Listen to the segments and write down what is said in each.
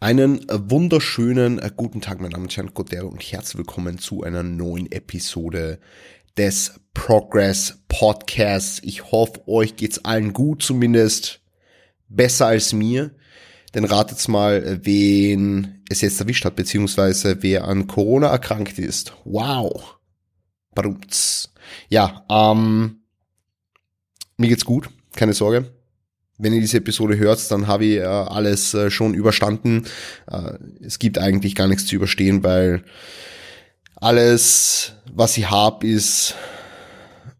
Einen wunderschönen äh, guten Tag, meine Damen und Herren, Godero und herzlich willkommen zu einer neuen Episode des Progress Podcasts. Ich hoffe, euch geht's allen gut, zumindest besser als mir. Denn ratet's mal, äh, wen es jetzt erwischt hat, beziehungsweise wer an Corona erkrankt ist. Wow. Badumts. Ja, ähm, mir geht's gut, keine Sorge wenn ihr diese Episode hört, dann habe ich äh, alles äh, schon überstanden. Äh, es gibt eigentlich gar nichts zu überstehen, weil alles, was ich habe, ist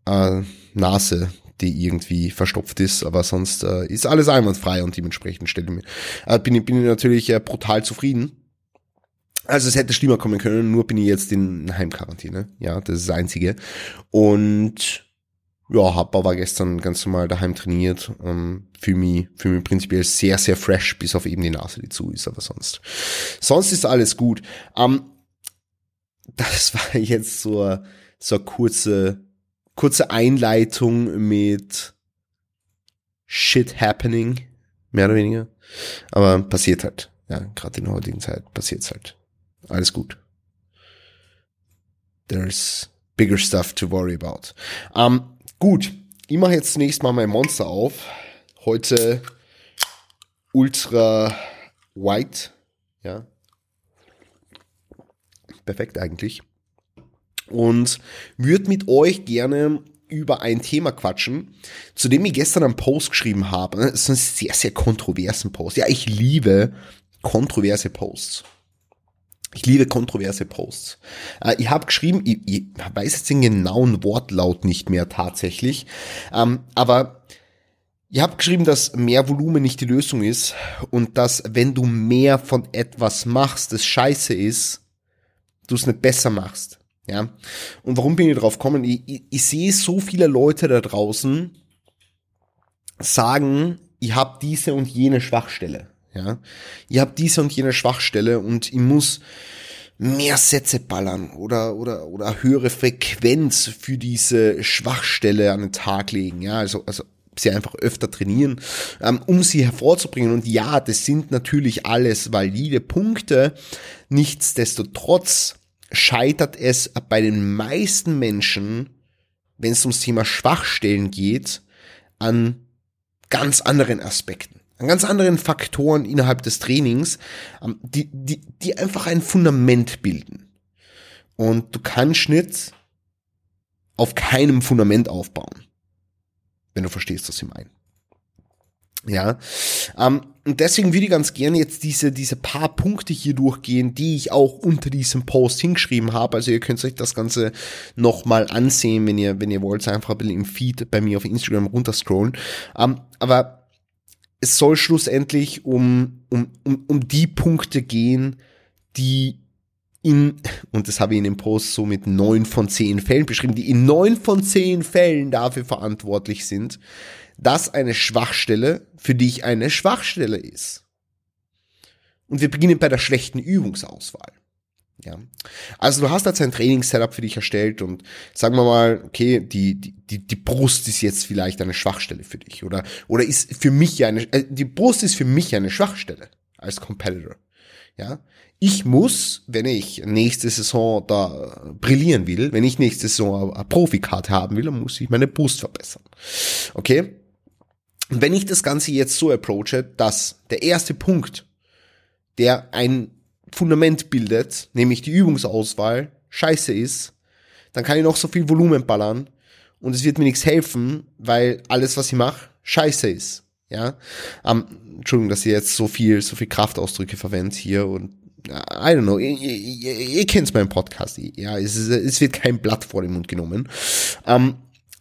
äh, Nase, die irgendwie verstopft ist, aber sonst äh, ist alles einwandfrei und dementsprechend stelle ich mir, äh, bin, ich, bin ich natürlich äh, brutal zufrieden. Also es hätte schlimmer kommen können, nur bin ich jetzt in Heimquarantäne. Ja, das ist das Einzige. Und ja, hab aber gestern ganz normal daheim trainiert. Ähm, für mich, für mich prinzipiell sehr, sehr fresh, bis auf eben die Nase, die zu ist, aber sonst. Sonst ist alles gut. Ähm, das war jetzt so, so eine kurze, kurze Einleitung mit Shit happening, mehr oder weniger. Aber passiert halt. Ja, gerade in der heutigen Zeit passiert's halt. Alles gut. There's bigger stuff to worry about. Ähm, Gut, ich mache jetzt zunächst mal mein Monster auf. Heute Ultra White. Ja. Perfekt eigentlich. Und würde mit euch gerne über ein Thema quatschen, zu dem ich gestern einen Post geschrieben habe. Das ist ein sehr, sehr kontroversen Post. Ja, ich liebe kontroverse Posts. Ich liebe kontroverse Posts. Äh, ich habe geschrieben, ich, weiß jetzt den genauen Wortlaut nicht mehr tatsächlich, ähm, aber ich habe geschrieben, dass mehr Volumen nicht die Lösung ist und dass wenn du mehr von etwas machst, das scheiße ist, du es nicht besser machst. Ja. Und warum bin ich drauf gekommen? Ich, ich, ich sehe so viele Leute da draußen sagen, ich habe diese und jene Schwachstelle. Ja, ihr habt diese und jene Schwachstelle und ich muss mehr Sätze ballern oder, oder, oder höhere Frequenz für diese Schwachstelle an den Tag legen. Ja, also, also sie einfach öfter trainieren, ähm, um sie hervorzubringen. Und ja, das sind natürlich alles valide Punkte. Nichtsdestotrotz scheitert es bei den meisten Menschen, wenn es ums Thema Schwachstellen geht, an ganz anderen Aspekten an ganz anderen Faktoren innerhalb des Trainings, ähm, die, die, die einfach ein Fundament bilden. Und du kannst nicht auf keinem Fundament aufbauen. Wenn du verstehst, was ich meine. Ja, ähm, und deswegen würde ich ganz gerne jetzt diese, diese paar Punkte hier durchgehen, die ich auch unter diesem Post hingeschrieben habe. Also ihr könnt euch das Ganze nochmal ansehen, wenn ihr, wenn ihr wollt, einfach ein bisschen im Feed bei mir auf Instagram runterscrollen. Ähm, aber es soll schlussendlich um, um, um, um die Punkte gehen, die in, und das habe ich in dem Post so mit neun von zehn Fällen beschrieben, die in neun von zehn Fällen dafür verantwortlich sind, dass eine Schwachstelle für dich eine Schwachstelle ist. Und wir beginnen bei der schlechten Übungsauswahl. Ja. Also du hast jetzt ein Trainingssetup für dich erstellt und sagen wir mal, okay, die, die, die Brust ist jetzt vielleicht eine Schwachstelle für dich oder, oder ist für mich eine, äh, die Brust ist für mich eine Schwachstelle als Competitor. Ja. Ich muss, wenn ich nächste Saison da brillieren will, wenn ich nächste Saison eine Profikarte haben will, dann muss ich meine Brust verbessern. Okay? Und wenn ich das Ganze jetzt so approache, dass der erste Punkt, der ein Fundament bildet, nämlich die Übungsauswahl, scheiße ist, dann kann ich noch so viel Volumen ballern und es wird mir nichts helfen, weil alles, was ich mache, scheiße ist. Ja, um, Entschuldigung, dass ihr jetzt so viel, so viel Kraftausdrücke verwendet hier und I don't know, ihr, ihr, ihr kennt meinen Podcast, ja, es, es wird kein Blatt vor den Mund genommen. Um,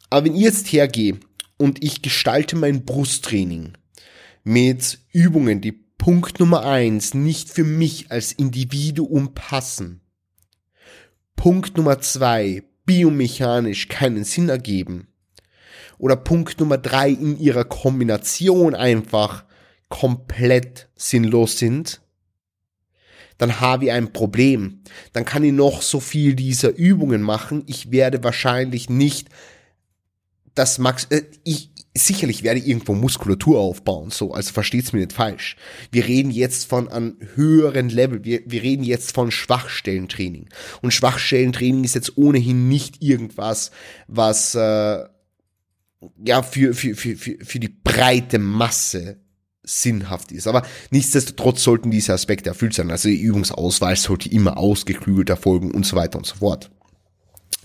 aber wenn ich jetzt hergehe und ich gestalte mein Brusttraining mit Übungen, die Punkt Nummer eins, nicht für mich als Individuum passen. Punkt Nummer zwei, biomechanisch keinen Sinn ergeben. Oder Punkt Nummer drei, in ihrer Kombination einfach komplett sinnlos sind, dann habe ich ein Problem. Dann kann ich noch so viel dieser Übungen machen. Ich werde wahrscheinlich nicht das Max, äh, ich, sicherlich werde ich irgendwo Muskulatur aufbauen, so, also versteht's mir nicht falsch. Wir reden jetzt von einem höheren Level, wir, wir reden jetzt von Schwachstellentraining. Und Schwachstellentraining ist jetzt ohnehin nicht irgendwas, was, äh, ja, für, für, für, für, für die breite Masse sinnhaft ist. Aber nichtsdestotrotz sollten diese Aspekte erfüllt sein. Also die Übungsauswahl sollte immer ausgeklügelt erfolgen und so weiter und so fort.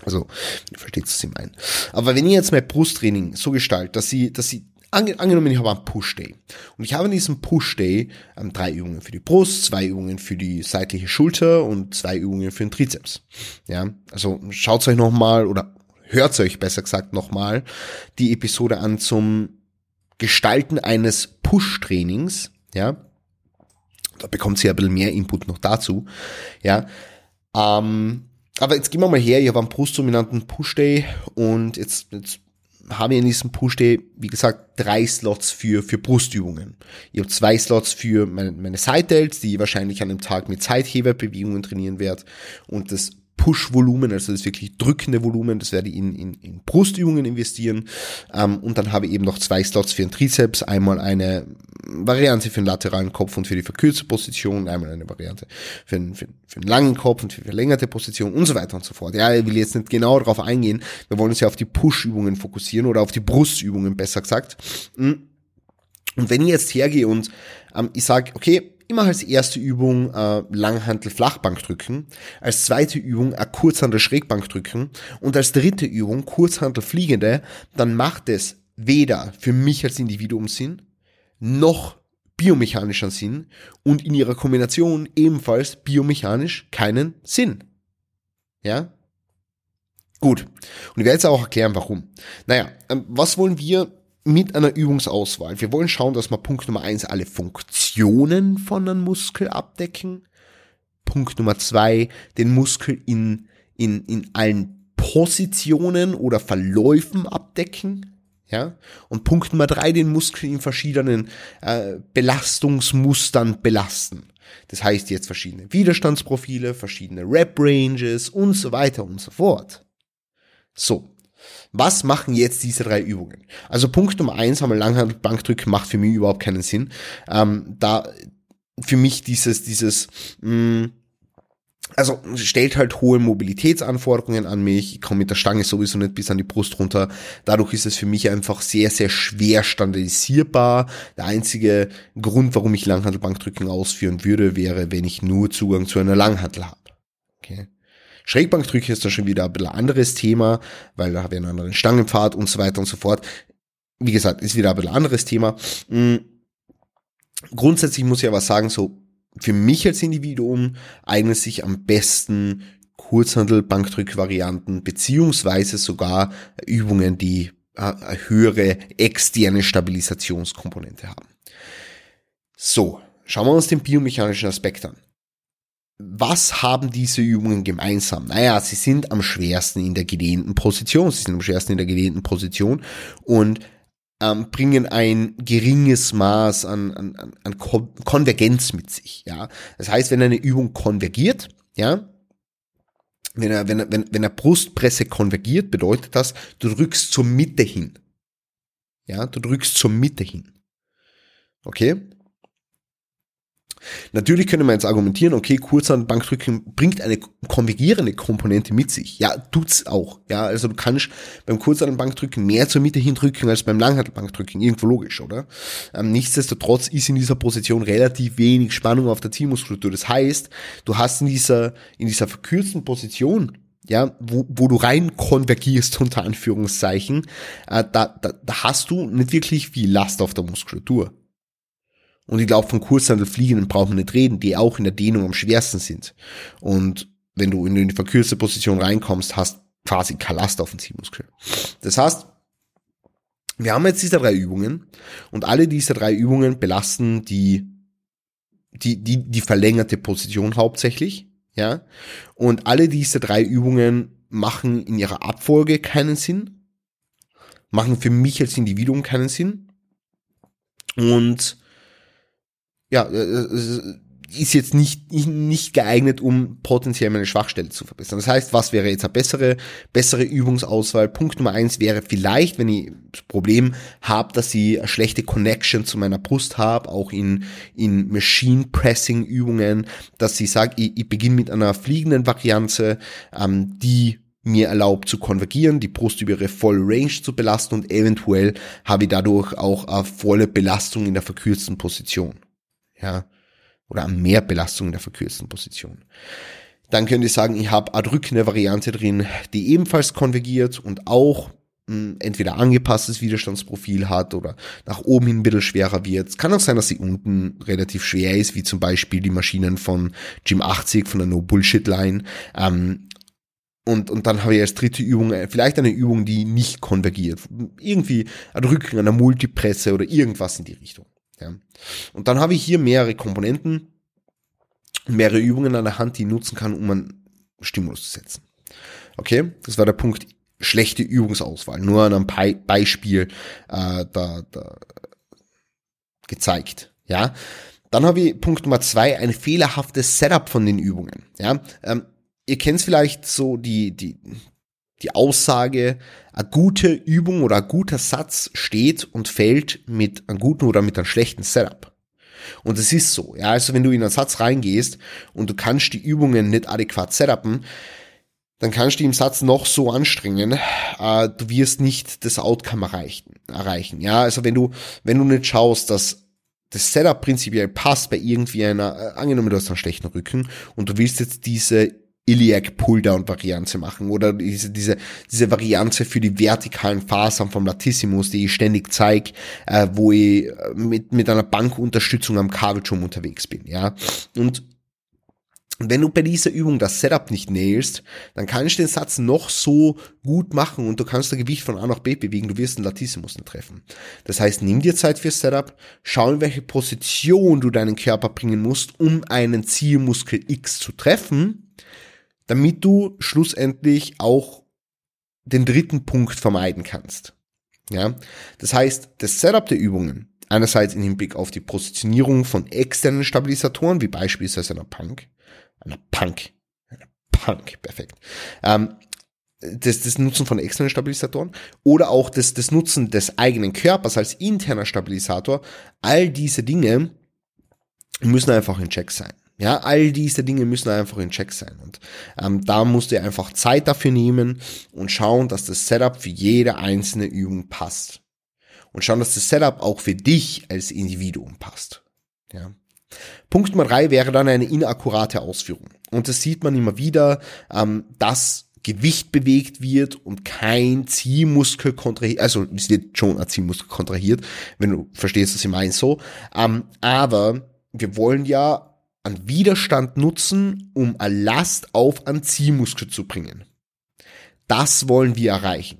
Also, ihr versteht, was ich meine. Aber wenn ihr jetzt mein Brusttraining so gestaltet, dass sie, dass sie, angenommen, ich habe einen Push-Day. Und ich habe in diesem Push-Day ähm, drei Übungen für die Brust, zwei Übungen für die seitliche Schulter und zwei Übungen für den Trizeps. Ja, also schaut euch nochmal oder hört euch besser gesagt nochmal die Episode an zum Gestalten eines Push-Trainings, ja, da bekommt ihr ein bisschen mehr Input noch dazu, ja, ähm, aber jetzt gehen wir mal her, ich habe einen brustdominanten Push-Day und jetzt, jetzt haben wir in diesem Push-Day, wie gesagt, drei Slots für, für Brustübungen. Ich habe zwei Slots für meine, meine Side-Delts, die ich wahrscheinlich an dem Tag mit Zeitheberbewegungen trainieren werde und das Push-Volumen, also das wirklich drückende Volumen, das werde ich in, in, in Brustübungen investieren. Ähm, und dann habe ich eben noch zwei Slots für den Trizeps, einmal eine Variante für den lateralen Kopf und für die verkürzte Position, einmal eine Variante für den, für, für den langen Kopf und für die verlängerte Position und so weiter und so fort. Ja, ich will jetzt nicht genau darauf eingehen. Wir wollen uns ja auf die Push-Übungen fokussieren oder auf die Brustübungen, besser gesagt. Und wenn ich jetzt hergehe und ähm, ich sage, okay, immer als erste Übung äh, Langhantel Flachbank drücken, als zweite Übung äh, Kurzhantel Schrägbank drücken und als dritte Übung Kurzhantel Fliegende, dann macht es weder für mich als Individuum Sinn, noch biomechanischen Sinn und in ihrer Kombination ebenfalls biomechanisch keinen Sinn. Ja? Gut. Und ich werde jetzt auch erklären, warum. Naja, ähm, was wollen wir mit einer Übungsauswahl. Wir wollen schauen, dass wir Punkt Nummer eins alle Funktionen von einem Muskel abdecken. Punkt Nummer zwei den Muskel in, in, in allen Positionen oder Verläufen abdecken. Ja? Und Punkt Nummer drei den Muskel in verschiedenen äh, Belastungsmustern belasten. Das heißt jetzt verschiedene Widerstandsprofile, verschiedene Rep-Ranges und so weiter und so fort. So, was machen jetzt diese drei Übungen? Also Punkt Nummer eins, haben wir Langhandel Bankdrücken, macht für mich überhaupt keinen Sinn. Ähm, da für mich dieses, dieses, mh, mm, also stellt halt hohe Mobilitätsanforderungen an mich. Ich komme mit der Stange sowieso nicht bis an die Brust runter. Dadurch ist es für mich einfach sehr, sehr schwer standardisierbar. Der einzige Grund, warum ich Langhandelbankdrücken ausführen würde, wäre, wenn ich nur Zugang zu einer Langhantel habe. Okay. Schrägbankdrücke ist da schon wieder ein bisschen anderes Thema, weil da habe ich einen anderen Stangenpfad und so weiter und so fort. Wie gesagt, ist wieder ein bisschen anderes Thema. Mhm. Grundsätzlich muss ich aber sagen, so für mich als Individuum eignen sich am besten Kurzhandel-Bankdrück-Varianten beziehungsweise sogar Übungen, die eine höhere externe Stabilisationskomponente haben. So, schauen wir uns den biomechanischen Aspekt an was haben diese Übungen gemeinsam? Naja, sie sind am schwersten in der gedehnten Position. Sie sind am schwersten in der gedehnten Position und ähm, bringen ein geringes Maß an, an, an Konvergenz mit sich. Ja, das heißt, wenn eine Übung konvergiert, ja, wenn er, wenn, er, wenn, wenn er Brustpresse konvergiert, bedeutet das, du drückst zur Mitte hin. Ja, du drückst zur Mitte hin. Okay? Natürlich könnte man jetzt argumentieren, okay, Kurzhandbankdrücken bringt eine konvergierende Komponente mit sich. Ja, tut's auch. Ja, also du kannst beim Kurzhandbankdrücken mehr zur Mitte hindrücken als beim Langhandelbankdrücken. Irgendwo logisch, oder? Ähm, nichtsdestotrotz ist in dieser Position relativ wenig Spannung auf der Zielmuskulatur. Das heißt, du hast in dieser, in dieser verkürzten Position ja, wo, wo du rein konvergierst, unter Anführungszeichen, äh, da, da, da hast du nicht wirklich viel Last auf der Muskulatur. Und ich glaube, von Kurzhandelfliegenden braucht man nicht reden, die auch in der Dehnung am schwersten sind. Und wenn du in die verkürzte Position reinkommst, hast quasi kein Last auf den Zielmuskel. Das heißt, wir haben jetzt diese drei Übungen und alle diese drei Übungen belasten die, die, die, die verlängerte Position hauptsächlich, ja. Und alle diese drei Übungen machen in ihrer Abfolge keinen Sinn, machen für mich als Individuum keinen Sinn und ja, äh, äh, ist jetzt nicht, nicht geeignet, um potenziell meine Schwachstelle zu verbessern. Das heißt, was wäre jetzt eine bessere, bessere Übungsauswahl? Punkt Nummer eins wäre vielleicht, wenn ich das Problem habe, dass ich eine schlechte Connection zu meiner Brust habe, auch in, in Machine Pressing Übungen, dass ich sage, ich, ich beginne mit einer fliegenden Variante, ähm, die mir erlaubt zu konvergieren, die Brust über ihre volle Range zu belasten und eventuell habe ich dadurch auch eine volle Belastung in der verkürzten Position. Ja, oder mehr Belastung in der verkürzten Position. Dann könnt ihr sagen, ich habe eine drückende Variante drin, die ebenfalls konvergiert und auch hm, entweder angepasstes Widerstandsprofil hat oder nach oben hin ein bisschen schwerer wird. Es kann auch sein, dass sie unten relativ schwer ist, wie zum Beispiel die Maschinen von Gym 80 von der No Bullshit Line. Ähm, und, und dann habe ich als dritte Übung äh, vielleicht eine Übung, die nicht konvergiert. Irgendwie ein Rücken einer Multipresse oder irgendwas in die Richtung. Ja. Und dann habe ich hier mehrere Komponenten, mehrere Übungen an der Hand, die ich nutzen kann, um einen Stimulus zu setzen. Okay, das war der Punkt schlechte Übungsauswahl. Nur an einem Be Beispiel äh, da, da gezeigt. Ja, dann habe ich Punkt Nummer zwei, ein fehlerhaftes Setup von den Übungen. Ja, ähm, ihr kennt vielleicht so die, die, die Aussage, eine gute Übung oder ein guter Satz steht und fällt mit einem guten oder mit einem schlechten Setup. Und es ist so, ja, also wenn du in einen Satz reingehst und du kannst die Übungen nicht adäquat setupen, dann kannst du im Satz noch so anstrengen, äh, du wirst nicht das Outcome erreichen, erreichen. Ja, also wenn du, wenn du nicht schaust, dass das Setup prinzipiell passt bei irgendwie einer, äh, angenommen du hast einen schlechten Rücken und du willst jetzt diese Iliac Pulldown Variante machen oder diese, diese, diese Variante für die vertikalen Fasern vom Latissimus, die ich ständig zeige, äh, wo ich äh, mit, mit einer Bankunterstützung am Kabelturm unterwegs bin, ja. Und wenn du bei dieser Übung das Setup nicht nailst, dann kannst du den Satz noch so gut machen und du kannst das Gewicht von A nach B bewegen, du wirst den Latissimus nicht treffen. Das heißt, nimm dir Zeit fürs Setup, schau in welche Position du deinen Körper bringen musst, um einen Zielmuskel X zu treffen damit du schlussendlich auch den dritten Punkt vermeiden kannst. Ja, das heißt, das Setup der Übungen, einerseits im Hinblick auf die Positionierung von externen Stabilisatoren, wie beispielsweise einer Punk, einer Punk, einer Punk, perfekt, ähm, das, das Nutzen von externen Stabilisatoren oder auch das, das Nutzen des eigenen Körpers als interner Stabilisator, all diese Dinge müssen einfach in Check sein. Ja, all diese Dinge müssen einfach in Check sein. Und ähm, da musst du einfach Zeit dafür nehmen und schauen, dass das Setup für jede einzelne Übung passt. Und schauen, dass das Setup auch für dich als Individuum passt. Ja. Punkt Nummer drei wäre dann eine inakkurate Ausführung. Und das sieht man immer wieder, ähm, dass Gewicht bewegt wird und kein Ziehmuskel kontrahiert, also es wird schon ein Ziehmuskel kontrahiert, wenn du verstehst, was ich meine so. Ähm, aber wir wollen ja an Widerstand nutzen, um Last auf einen Ziehmuskel zu bringen. Das wollen wir erreichen.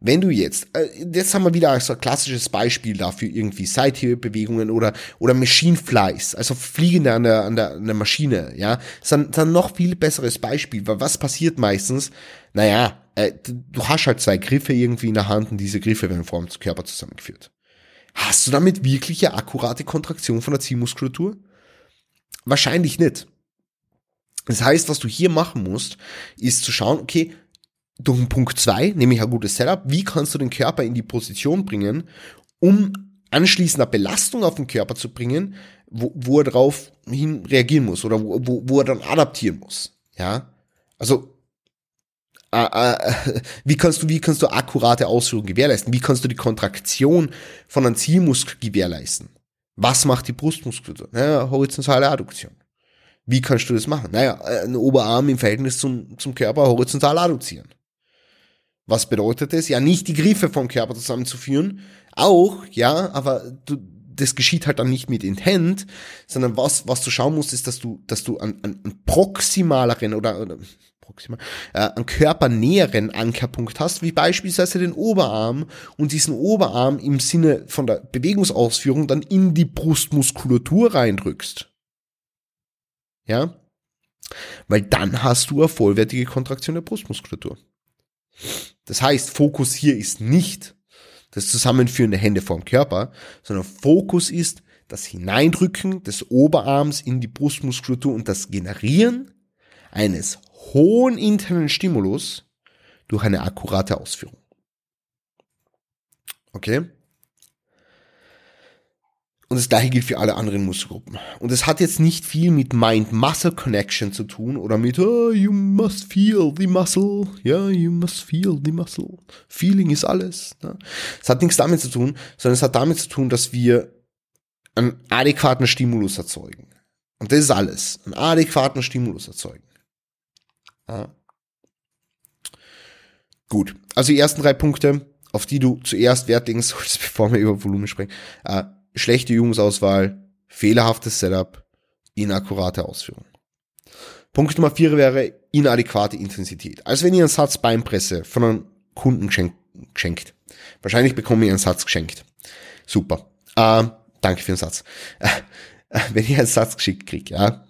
Wenn du jetzt, äh, jetzt haben wir wieder so ein klassisches Beispiel dafür, irgendwie Seithebebewegungen oder, oder Machine Flies, also Fliegende an der, an der, an der Maschine, ja, ist dann, dann noch viel besseres Beispiel, weil was passiert meistens? Naja, äh, du hast halt zwei Griffe irgendwie in der Hand und diese Griffe werden vor dem Körper zusammengeführt. Hast du damit wirklich eine akkurate Kontraktion von der Ziehmuskulatur? Wahrscheinlich nicht. Das heißt, was du hier machen musst, ist zu schauen, okay, durch den Punkt zwei, nämlich ein gutes Setup, wie kannst du den Körper in die Position bringen, um anschließend eine Belastung auf den Körper zu bringen, wo, wo er darauf hin reagieren muss oder wo, wo, wo er dann adaptieren muss. Ja, also wie kannst du wie kannst du akkurate Ausführungen gewährleisten? Wie kannst du die Kontraktion von einem Zielmuskel gewährleisten? Was macht die Brustmuskulatur? Naja, horizontale Adduktion. Wie kannst du das machen? Naja, ein Oberarm im Verhältnis zum, zum Körper horizontal adduzieren. Was bedeutet das? Ja, nicht die Griffe vom Körper zusammenzuführen. Auch, ja, aber du, das geschieht halt dann nicht mit Intent, sondern was, was du schauen musst, ist, dass du, dass du einen, einen proximaleren oder, oder proximal, äh, einen körpernäheren Ankerpunkt hast, wie beispielsweise den Oberarm und diesen Oberarm im Sinne von der Bewegungsausführung dann in die Brustmuskulatur reindrückst. Ja? Weil dann hast du eine vollwertige Kontraktion der Brustmuskulatur. Das heißt, Fokus hier ist nicht das Zusammenführen der Hände vorm Körper, sondern Fokus ist das Hineindrücken des Oberarms in die Brustmuskulatur und das Generieren eines hohen internen Stimulus durch eine akkurate Ausführung. Okay? Und das gleiche gilt für alle anderen Muskelgruppen. Und es hat jetzt nicht viel mit Mind-Muscle-Connection zu tun oder mit, oh, you must feel the muscle. Ja, yeah, you must feel the muscle. Feeling ist alles. Ne? Es hat nichts damit zu tun, sondern es hat damit zu tun, dass wir einen adäquaten Stimulus erzeugen. Und das ist alles. Einen adäquaten Stimulus erzeugen. Ja. Gut. Also die ersten drei Punkte, auf die du zuerst Wert legen solltest, bevor wir über Volumen sprechen. Äh, schlechte Übungsauswahl, fehlerhaftes Setup, inakkurate Ausführung. Punkt Nummer vier wäre inadäquate Intensität. Also wenn ihr einen Satz Beinpresse von einem Kunden geschenkt. Wahrscheinlich bekomme ich einen Satz geschenkt. Super. Äh, danke für den Satz. Äh, wenn ihr einen Satz geschickt kriegt, ja,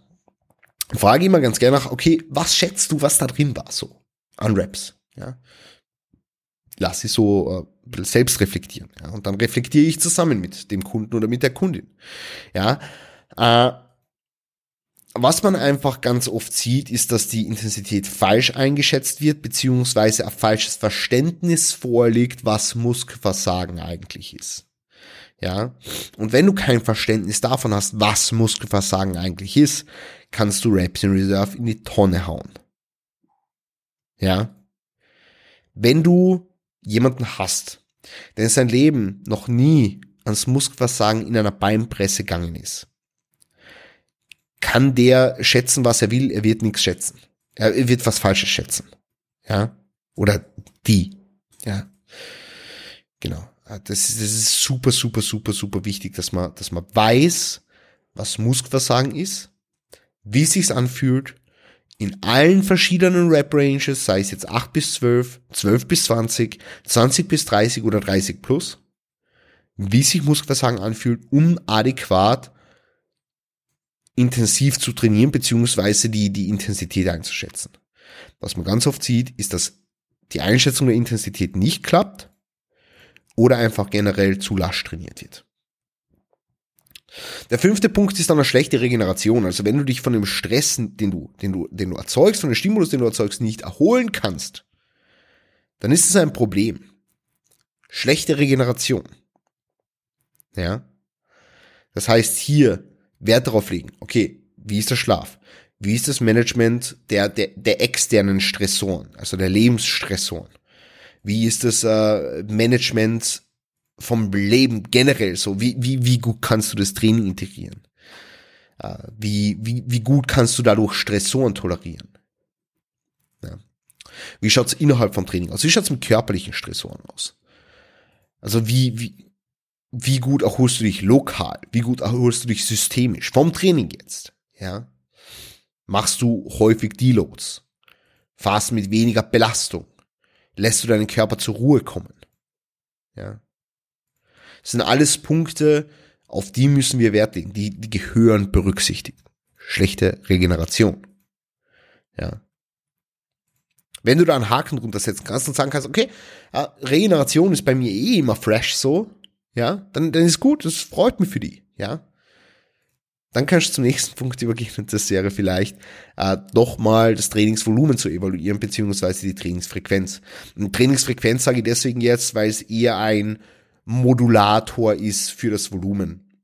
frage immer ganz gerne nach, okay, was schätzt du, was da drin war so an Raps? Ja lass sie so äh, selbst reflektieren. Ja? Und dann reflektiere ich zusammen mit dem Kunden oder mit der Kundin. Ja, äh, was man einfach ganz oft sieht, ist, dass die Intensität falsch eingeschätzt wird, beziehungsweise ein falsches Verständnis vorliegt, was Muskelversagen eigentlich ist. Ja, und wenn du kein Verständnis davon hast, was Muskelversagen eigentlich ist, kannst du Reps in Reserve in die Tonne hauen. Ja, wenn du jemanden hast, der in sein Leben noch nie ans Muskelversagen in einer Beinpresse gegangen ist, kann der schätzen, was er will, er wird nichts schätzen. Er wird was Falsches schätzen. Ja. Oder die. Ja. Genau. Das ist, das ist super, super, super, super wichtig, dass man, dass man weiß, was Muskelversagen ist, wie es sich anfühlt in allen verschiedenen Rap-Ranges, sei es jetzt 8 bis 12, 12 bis 20, 20 bis 30 oder 30 plus, wie sich Muskelversagen anfühlt, um adäquat intensiv zu trainieren, beziehungsweise die, die Intensität einzuschätzen. Was man ganz oft sieht, ist, dass die Einschätzung der Intensität nicht klappt oder einfach generell zu lasch trainiert wird. Der fünfte Punkt ist dann eine schlechte Regeneration. Also wenn du dich von dem Stress, den du, den du, den du erzeugst, von dem Stimulus, den du erzeugst, nicht erholen kannst, dann ist es ein Problem. Schlechte Regeneration. Ja. Das heißt hier Wert darauf legen. Okay, wie ist der Schlaf? Wie ist das Management der, der, der externen Stressoren, also der Lebensstressoren? Wie ist das äh, Management vom Leben generell so? Wie, wie, wie gut kannst du das Training integrieren? Äh, wie, wie, wie gut kannst du dadurch Stressoren tolerieren? Ja. Wie schaut's innerhalb vom Training aus? Wie schaut's mit körperlichen Stressoren aus? Also wie, wie, wie gut erholst du dich lokal? Wie gut erholst du dich systemisch? Vom Training jetzt, ja? Machst du häufig Deloads? Fahrst mit weniger Belastung? Lässt du deinen Körper zur Ruhe kommen? Ja? Das sind alles Punkte, auf die müssen wir Wert legen. Die, die gehören berücksichtigt. Schlechte Regeneration. Ja. Wenn du da einen Haken drunter setzen kannst und sagen kannst, okay, äh, Regeneration ist bei mir eh immer fresh so, ja, dann, dann ist gut, das freut mich für die, ja. Dann kannst du zum nächsten Punkt übergehen und das wäre vielleicht äh, nochmal das Trainingsvolumen zu evaluieren, beziehungsweise die Trainingsfrequenz. Und Trainingsfrequenz sage ich deswegen jetzt, weil es eher ein Modulator ist für das Volumen.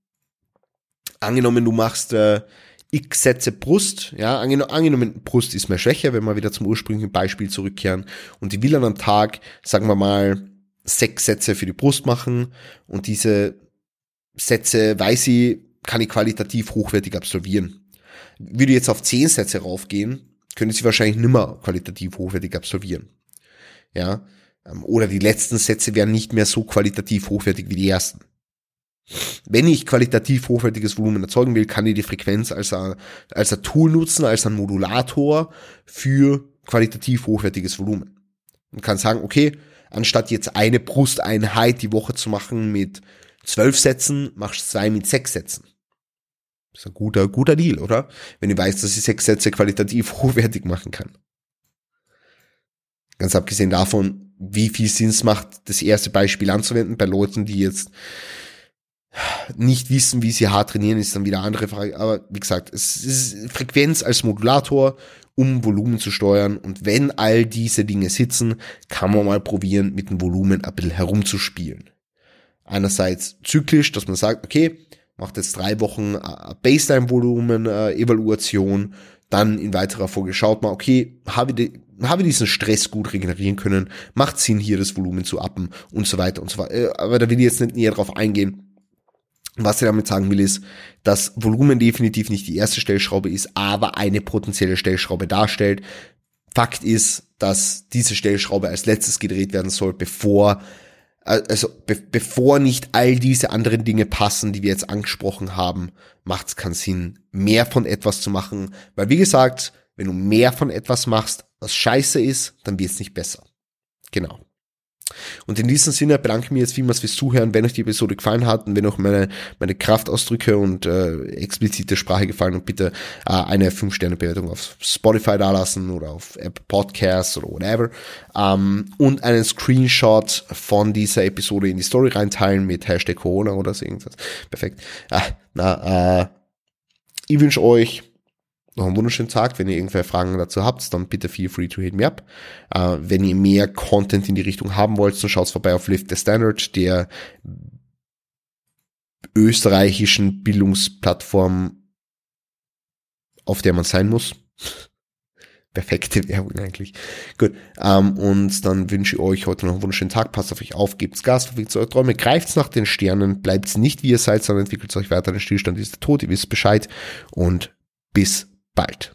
Angenommen, du machst äh, x Sätze Brust, ja, angenommen, Brust ist mehr schwächer, wenn wir wieder zum ursprünglichen Beispiel zurückkehren und die will dann am Tag, sagen wir mal, sechs Sätze für die Brust machen und diese Sätze, weiß sie, kann ich qualitativ hochwertig absolvieren. Würde jetzt auf zehn Sätze raufgehen, könnte sie wahrscheinlich nimmer qualitativ hochwertig absolvieren. Ja, ähm, oder die letzten Sätze wären nicht mehr so qualitativ hochwertig wie die ersten. Wenn ich qualitativ hochwertiges Volumen erzeugen will, kann ich die Frequenz als ein, als ein Tool nutzen, als ein Modulator für qualitativ hochwertiges Volumen. Und kann sagen, okay, anstatt jetzt eine Brusteinheit die Woche zu machen mit zwölf Sätzen, machst du zwei mit sechs Sätzen. Das ist ein guter, guter Deal, oder? Wenn ich weiß, dass ich sechs Sätze qualitativ hochwertig machen kann. Ganz abgesehen davon, wie viel Sinn es macht, das erste Beispiel anzuwenden bei Leuten, die jetzt nicht wissen, wie sie hart trainieren, ist dann wieder eine andere Frage. Aber wie gesagt, es ist Frequenz als Modulator, um Volumen zu steuern. Und wenn all diese Dinge sitzen, kann man mal probieren, mit dem Volumen ein bisschen herumzuspielen. Einerseits zyklisch, dass man sagt, okay, macht jetzt drei Wochen äh, Baseline-Volumen-Evaluation, dann in weiterer Folge schaut man, okay, habe ich, habe diesen Stress gut regenerieren können, macht Sinn, hier das Volumen zu appen und so weiter und so weiter. Äh, aber da will ich jetzt nicht näher drauf eingehen. Was ich damit sagen will, ist, dass Volumen definitiv nicht die erste Stellschraube ist, aber eine potenzielle Stellschraube darstellt. Fakt ist, dass diese Stellschraube als letztes gedreht werden soll, bevor also be bevor nicht all diese anderen Dinge passen, die wir jetzt angesprochen haben, macht es keinen Sinn, mehr von etwas zu machen. Weil wie gesagt, wenn du mehr von etwas machst, was scheiße ist, dann wird es nicht besser. Genau. Und in diesem Sinne bedanke ich mich jetzt vielmals fürs Zuhören, wenn euch die Episode gefallen hat und wenn euch meine, meine Kraftausdrücke und äh, explizite Sprache gefallen und bitte äh, eine 5-Sterne-Bewertung auf Spotify dalassen oder auf Apple Podcasts oder whatever ähm, und einen Screenshot von dieser Episode in die Story reinteilen mit Hashtag Corona oder so irgendwas. Perfekt. Ah, na, äh, ich wünsche euch noch einen wunderschönen Tag. Wenn ihr irgendwelche Fragen dazu habt, dann bitte feel free to hit me up. Uh, wenn ihr mehr Content in die Richtung haben wollt, dann schaut vorbei auf Lift the Standard, der österreichischen Bildungsplattform, auf der man sein muss. Perfekte Werbung eigentlich. Gut. Um, und dann wünsche ich euch heute noch einen wunderschönen Tag. Passt auf euch auf, gebt's Gas, verfolgt eure Träume, greift's nach den Sternen, bleibt's nicht wie ihr seid, sondern entwickelt euch weiter. Der Stillstand ist der Tod, ihr wisst Bescheid. Und bis bald.